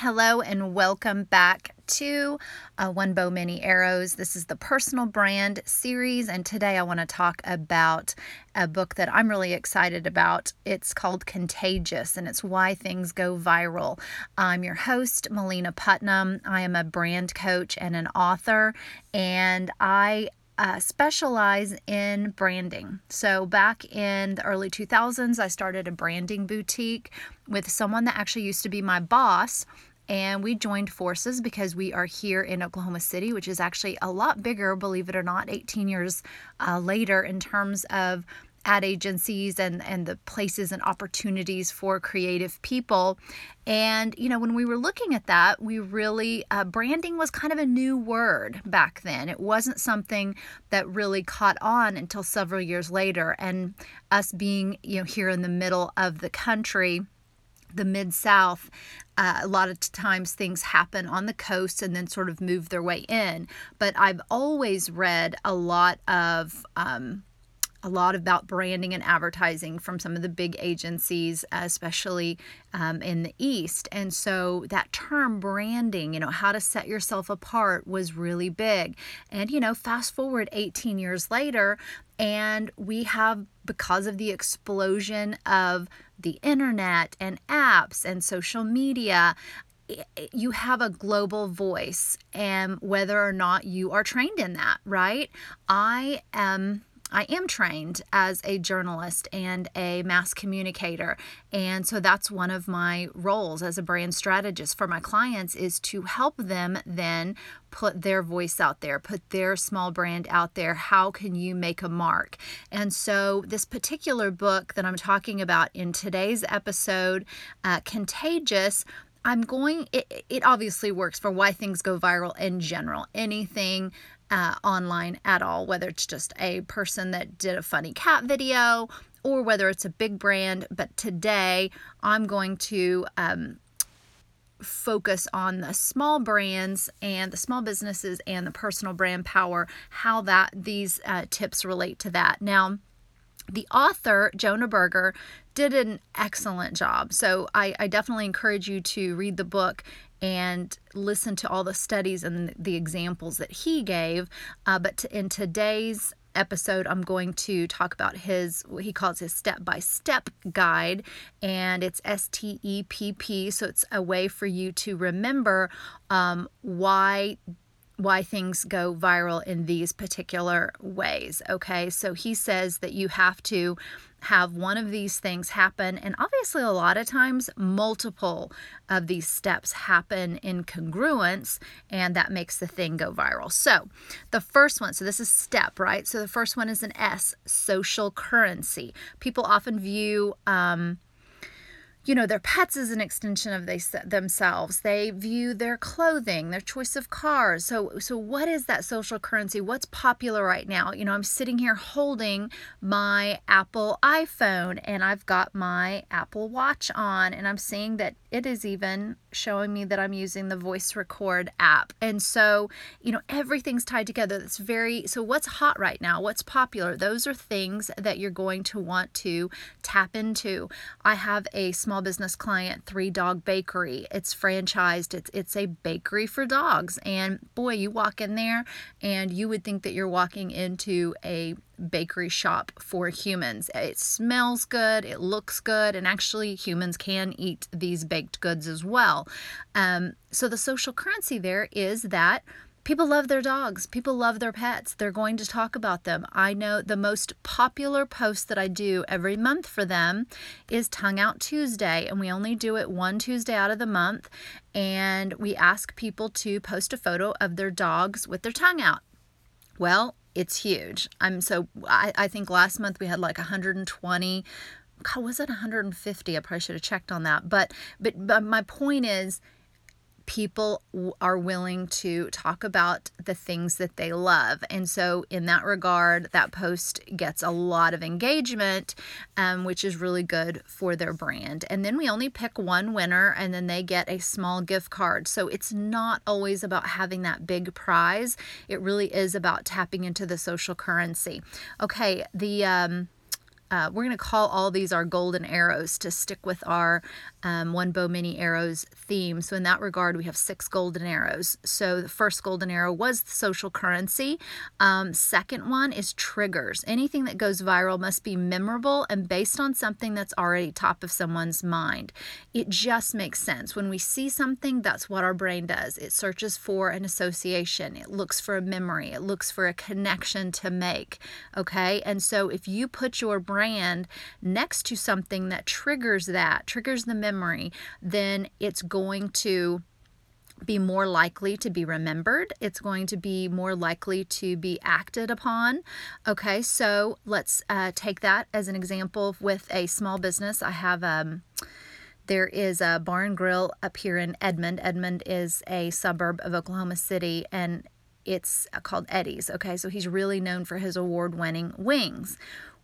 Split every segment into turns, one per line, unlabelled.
Hello and welcome back to uh, One Bow Many Arrows. This is the personal brand series, and today I want to talk about a book that I'm really excited about. It's called Contagious, and it's why things go viral. I'm your host, Melina Putnam. I am a brand coach and an author, and I uh, specialize in branding. So, back in the early 2000s, I started a branding boutique with someone that actually used to be my boss. And we joined forces because we are here in Oklahoma City, which is actually a lot bigger, believe it or not, 18 years uh, later in terms of ad agencies and and the places and opportunities for creative people. And you know when we were looking at that we really uh, branding was kind of a new word back then. It wasn't something that really caught on until several years later. And us being you know here in the middle of the country the mid south uh, a lot of times things happen on the coast and then sort of move their way in. But i've always read a lot of um, a lot about branding and advertising from some of the big agencies, especially um, in the East. And so that term branding, you know, how to set yourself apart was really big. And, you know, fast forward 18 years later, and we have, because of the explosion of the internet and apps and social media, you have a global voice and whether or not you are trained in that, right? I am I am trained as a journalist and a mass communicator. And so that's one of my roles as a brand strategist for my clients is to help them then put their voice out there, put their small brand out there. How can you make a mark? And so this particular book that I'm talking about in today's episode, uh, Contagious, I'm going, it, it obviously works for why things go viral in general. Anything uh, online at all, whether it's just a person that did a funny cat video or whether it's a big brand. But today I'm going to um, focus on the small brands and the small businesses and the personal brand power, how that these uh, tips relate to that. Now, the author, Jonah Berger, did an excellent job. So I, I, definitely encourage you to read the book and listen to all the studies and the examples that he gave. Uh, but to, in today's episode, I'm going to talk about his, what he calls his step by step guide, and it's S T E P P. So it's a way for you to remember um, why why things go viral in these particular ways. Okay, so he says that you have to have one of these things happen, and obviously, a lot of times, multiple of these steps happen in congruence, and that makes the thing go viral. So, the first one, so this is step, right? So, the first one is an S social currency. People often view, um, you know, their pets as an extension of they, themselves. They view their clothing, their choice of cars. So, so what is that social currency? What's popular right now? You know, I'm sitting here holding my Apple iPhone and I've got my Apple Watch on, and I'm seeing that it is even showing me that I'm using the voice record app. And so, you know, everything's tied together. That's very so what's hot right now? What's popular? Those are things that you're going to want to tap into. I have a small small business client, Three Dog Bakery. It's franchised. It's it's a bakery for dogs. And boy, you walk in there and you would think that you're walking into a bakery shop for humans. It smells good, it looks good, and actually humans can eat these baked goods as well. Um, so the social currency there is that People love their dogs. People love their pets. They're going to talk about them. I know the most popular post that I do every month for them is Tongue Out Tuesday, and we only do it one Tuesday out of the month. And we ask people to post a photo of their dogs with their tongue out. Well, it's huge. I'm so, I, I think last month we had like 120 God, was it 150? I probably should have checked on that. But but but my point is people are willing to talk about the things that they love. And so, in that regard, that post gets a lot of engagement, um, which is really good for their brand. And then we only pick one winner, and then they get a small gift card. So, it's not always about having that big prize, it really is about tapping into the social currency. Okay, the, um, uh, we're going to call all these our golden arrows to stick with our um, one bow many arrows theme. So in that regard, we have six golden arrows. So the first golden arrow was the social currency. Um, second one is triggers. Anything that goes viral must be memorable and based on something that's already top of someone's mind. It just makes sense. When we see something, that's what our brain does. It searches for an association. It looks for a memory. It looks for a connection to make. Okay, and so if you put your brain brand next to something that triggers that, triggers the memory, then it's going to be more likely to be remembered. It's going to be more likely to be acted upon. Okay, so let's uh, take that as an example with a small business. I have um, there is a bar and grill up here in Edmond. Edmond is a suburb of Oklahoma City, and it's called Eddie's. Okay, so he's really known for his award winning wings.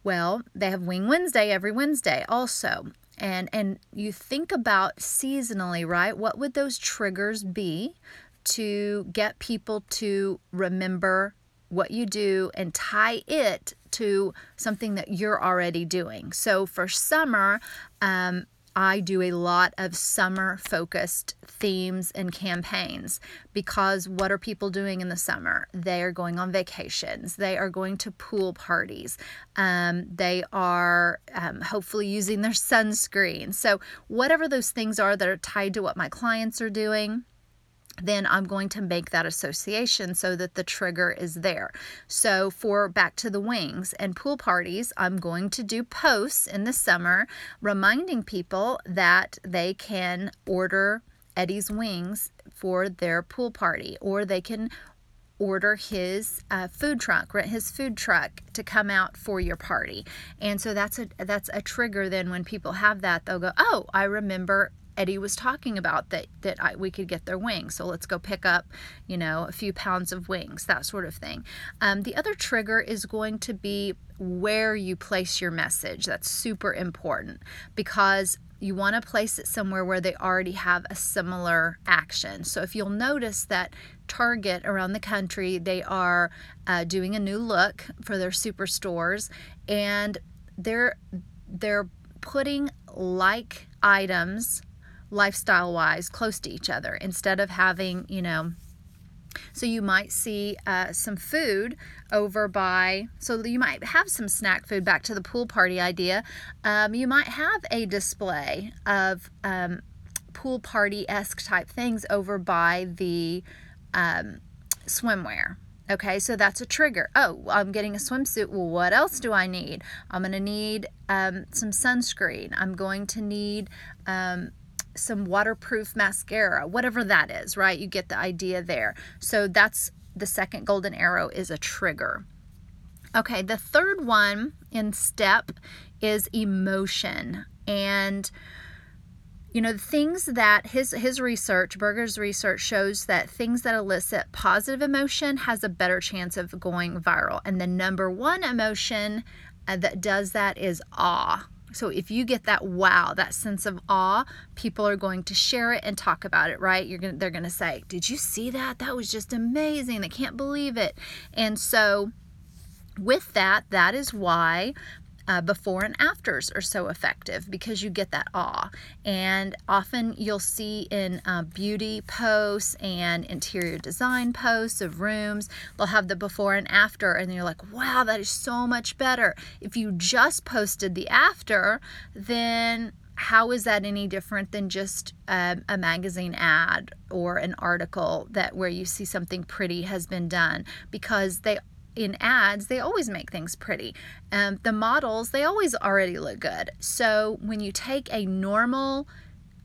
Well, they have Wing Wednesday every Wednesday also. And and you think about seasonally, right? What would those triggers be to get people to remember what you do and tie it to something that you're already doing. So for summer, um, I do a lot of summer focused themes and campaigns because what are people doing in the summer? They are going on vacations, they are going to pool parties, um, they are um, hopefully using their sunscreen. So, whatever those things are that are tied to what my clients are doing then I'm going to make that association so that the trigger is there. So, for back to the wings and pool parties, I'm going to do posts in the summer reminding people that they can order Eddie's wings for their pool party or they can order his uh, food truck rent his food truck to come out for your party and so that's a that's a trigger then when people have that they'll go oh i remember Eddie was talking about that that I, we could get their wings. So let's go pick up, you know, a few pounds of wings, that sort of thing. Um, the other trigger is going to be where you place your message. That's super important because you want to place it somewhere where they already have a similar action. So if you'll notice that Target around the country, they are uh, doing a new look for their superstores, and they're they're putting like items lifestyle wise close to each other instead of having, you know, so you might see uh, some food over by, so you might have some snack food back to the pool party idea. Um, you might have a display of um, pool party esque type things over by the um, swimwear. Okay, so that's a trigger. Oh, I'm getting a swimsuit. Well, what else do I need? I'm going to need um, some sunscreen. I'm going to need um, some waterproof mascara, whatever that is, right? You get the idea there. So that's the second golden arrow is a trigger. Okay, the third one in step is emotion. And you know, things that his his research, Berger's research shows that things that elicit positive emotion has a better chance of going viral. And the number one emotion uh, that does that is awe. So if you get that wow, that sense of awe, people are going to share it and talk about it, right? You're going to they're going to say, "Did you see that? That was just amazing. They can't believe it." And so with that, that is why uh, before and afters are so effective because you get that awe. And often you'll see in uh, beauty posts and interior design posts of rooms, they'll have the before and after, and you're like, wow, that is so much better. If you just posted the after, then how is that any different than just um, a magazine ad or an article that where you see something pretty has been done because they in ads, they always make things pretty. Um, the models, they always already look good. So when you take a normal,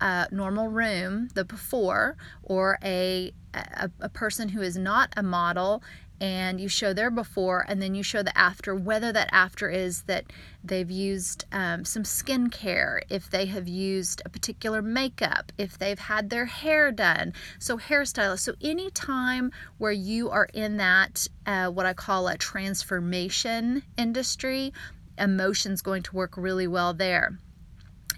uh, normal room, the before, or a, a, a person who is not a model and you show their before and then you show the after, whether that after is that they've used um, some skincare, if they have used a particular makeup, if they've had their hair done. So, hairstylist. So, any time where you are in that, uh, what I call a transformation industry, emotion's going to work really well there.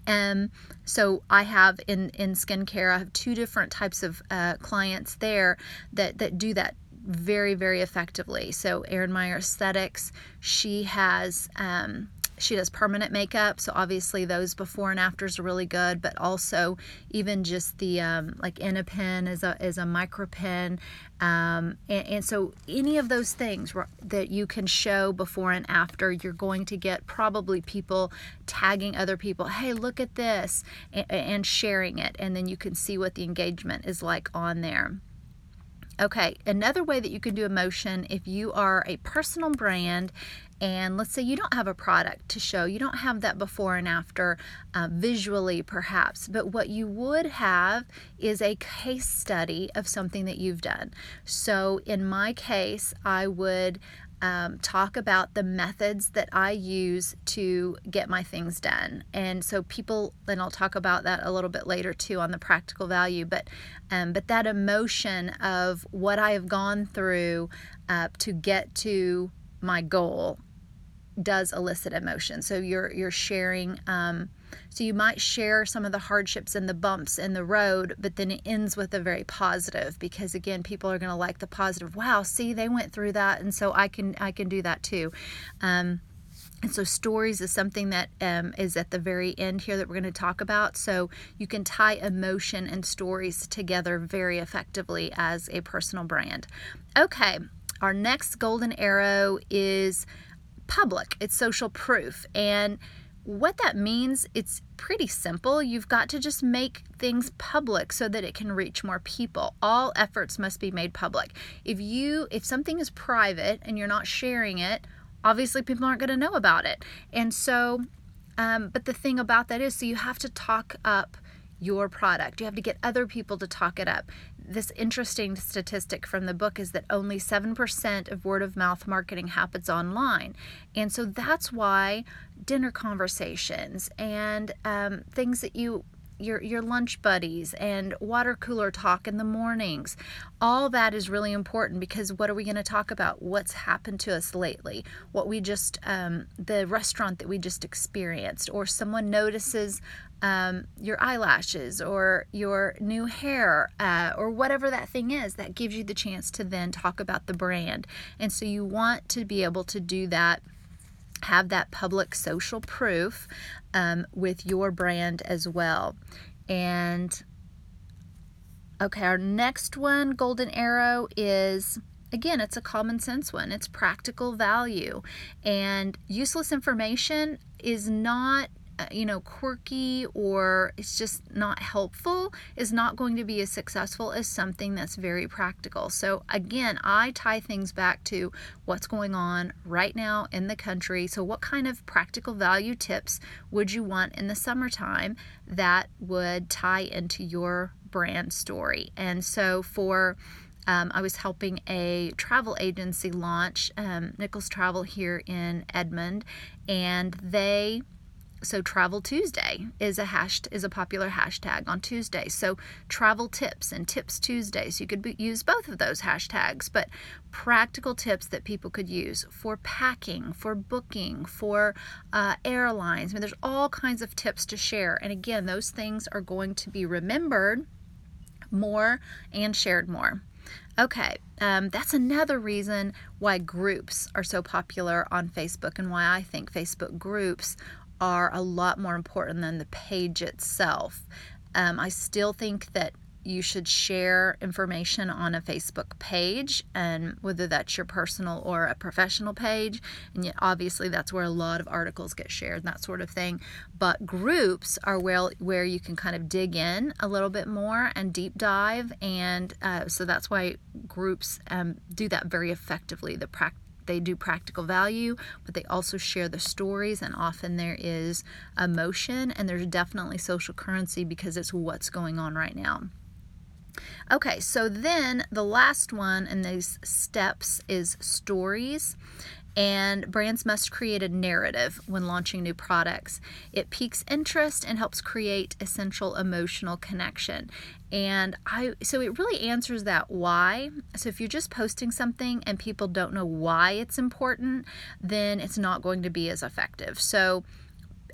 Um, so I have in in skincare, I have two different types of uh, clients there that that do that very, very effectively. So, Erin Meyer Aesthetics, she has. Um, she does permanent makeup, so obviously those before and afters are really good. But also even just the um, like Ennipen is a is a micro pen, um, and, and, so any of those things that you can show before and after, you're going to get probably people tagging other people. Hey, look at this, and, and sharing it, and then you can see what the engagement is like on there. Okay, another way that you can do emotion if you are a personal brand and let's say you don't have a product to show, you don't have that before and after uh, visually perhaps, but what you would have is a case study of something that you've done. So in my case, I would um, talk about the methods that I use to get my things done. And so people, and I'll talk about that a little bit later too on the practical value, but um, but that emotion of what I have gone through uh, to get to my goal does elicit emotion. So you're you're sharing. Um, so you might share some of the hardships and the bumps in the road, but then it ends with a very positive because again, people are going to like the positive. Wow, see, they went through that, and so I can I can do that too. Um, and so, stories is something that um, is at the very end here that we're going to talk about. So, you can tie emotion and stories together very effectively as a personal brand. Okay, our next golden arrow is public, it's social proof. And what that means, it's pretty simple. You've got to just make things public so that it can reach more people. All efforts must be made public. If you if something is private and you're not sharing it, obviously people aren't going to know about it. And so um, but the thing about that is so you have to talk up your product. You have to get other people to talk it up. This interesting statistic from the book is that only 7% of word of mouth marketing happens online. And so that's why dinner conversations and um, things that you your your lunch buddies and water cooler talk in the mornings. All that is really important because what are we going to talk about? What's happened to us lately? What we just um, the restaurant that we just experienced, or someone notices um, your eyelashes or your new hair uh, or whatever that thing is that gives you the chance to then talk about the brand. And so you want to be able to do that have that public social proof um, with your brand as well. And okay, our next one, Golden Arrow, is again, it's a common sense one. It's practical value. And useless information is not you know, quirky or it's just not helpful is not going to be as successful as something that's very practical. So, again, I tie things back to what's going on right now in the country. So, what kind of practical value tips would you want in the summertime that would tie into your brand story? And so, for um, I was helping a travel agency launch, um, Nichols Travel here in Edmond, and they so travel tuesday is a hash is a popular hashtag on tuesday. So travel tips and tips tuesdays. You could be, use both of those hashtags but practical tips that people could use for packing for booking for uh, airlines. I mean, there's all kinds of tips to share. And again those things are going to be remembered more and shared more. Okay, um, that's another reason why groups are so popular on Facebook and why I think Facebook groups are a lot more important than the page itself. Um, I still think that you should share information on a Facebook page, and whether that's your personal or a professional page. And yet, obviously, that's where a lot of articles get shared and that sort of thing. But groups are where where you can kind of dig in a little bit more and deep dive, and uh, so that's why groups um, do that very effectively. The practice they do practical value, but they also share the stories, and often there is emotion, and there's definitely social currency because it's what's going on right now. Okay, so then the last one in these steps is stories and brands must create a narrative when launching new products. It piques interest and helps create essential emotional connection. And I so it really answers that why. So if you're just posting something and people don't know why it's important, then it's not going to be as effective. So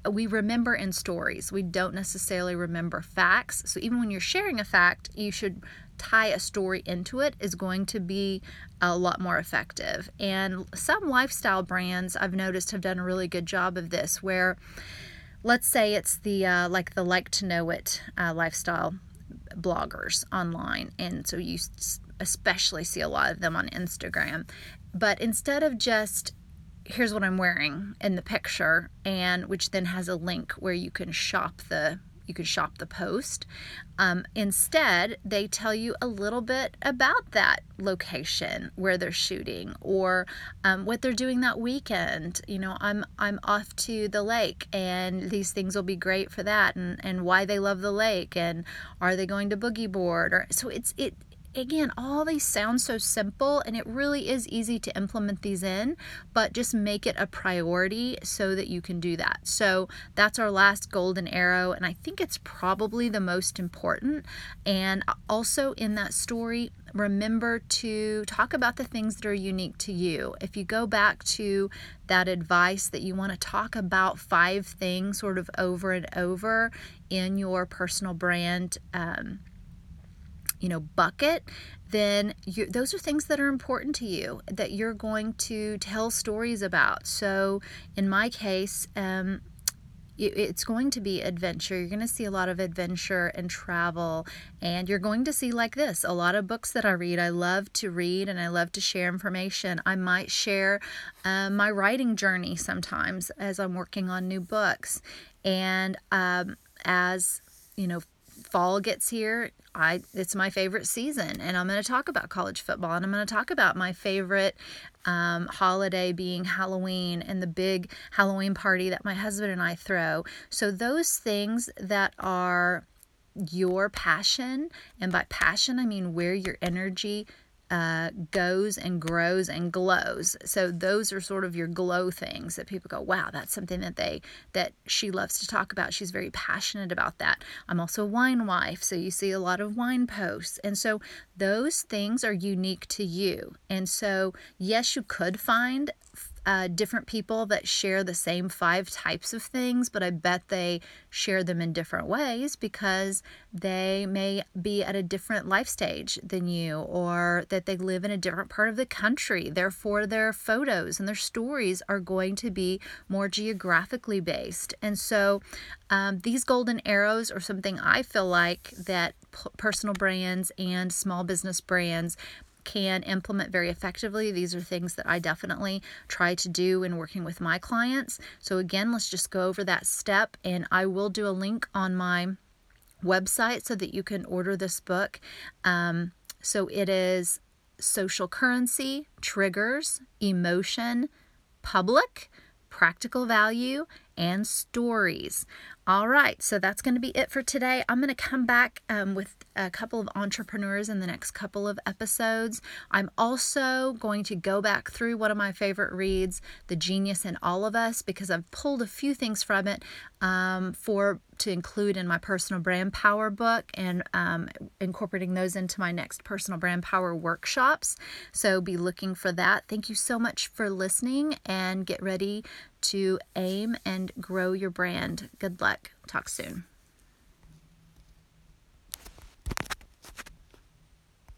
uh, we remember in stories. We don't necessarily remember facts. So even when you're sharing a fact, you should tie a story into it is going to be a lot more effective. And some lifestyle brands I've noticed have done a really good job of this where let's say it's the uh, like the like to know it uh, lifestyle bloggers online and so you especially see a lot of them on Instagram but instead of just here's what I'm wearing in the picture and which then has a link where you can shop the you can shop the post. Um, instead, they tell you a little bit about that location where they're shooting or um, what they're doing that weekend. You know, I'm I'm off to the lake, and these things will be great for that, and and why they love the lake, and are they going to boogie board? Or so it's it again, all these sound so simple and it really is easy to implement these in, but just make it a priority so that you can do that. So that's our last golden arrow, and I think it's probably the most important. And also in that story, remember to talk about the things that are unique to you. If you go back to that advice that you want to talk about five things sort of over and over in your personal brand. Um, you know bucket then you, those are things that are important to you that you're going to tell stories about so in my case um, it's going to be adventure. You're going to see a lot of adventure and travel, and you're going to see, like this, a lot of books that I read. I love to read and I love to share information. I might share uh, my writing journey sometimes as I'm working on new books. And um, as you know, fall gets here, I it's my favorite season, and I'm going to talk about college football, and I'm going to talk about my favorite um, holiday being Halloween and the big Halloween party that my husband and I throw. So those things that are your passion, and by passion I mean where your energy uh, goes and grows and glows. So those are sort of your glow things that people go, wow, that's something that they that she loves to talk about. She's very passionate about that. I'm also a wine wife, so you see a lot of wine posts. And so those things are unique to you. And so yes, you could find uh, different people that share the same five types of things, but I bet they share them in different ways because they may be at a different life stage than you or that they live in a different part of the country. Therefore, their photos and their stories are going to be more geographically based. And so, um, these golden arrows are something I feel like that personal brands and small business brands can implement very effectively. These are things that I definitely try to do in working with my clients. So, again, let's just go over that step, and I will do a link on my website so that you can order this book. Um, so, it is social currency, triggers, emotion, public, practical value, and stories. All right, so that's going to be it for today. I'm going to come back um, with a couple of entrepreneurs in the next couple of episodes. I'm also going to go back through one of my favorite reads, The Genius in All of Us, because I've pulled a few things from it um, for to include in my personal brand power book and um, incorporating those into my next personal brand power workshops. So be looking for that. Thank you so much for listening and get ready to aim and grow your brand. Good luck. Talk soon.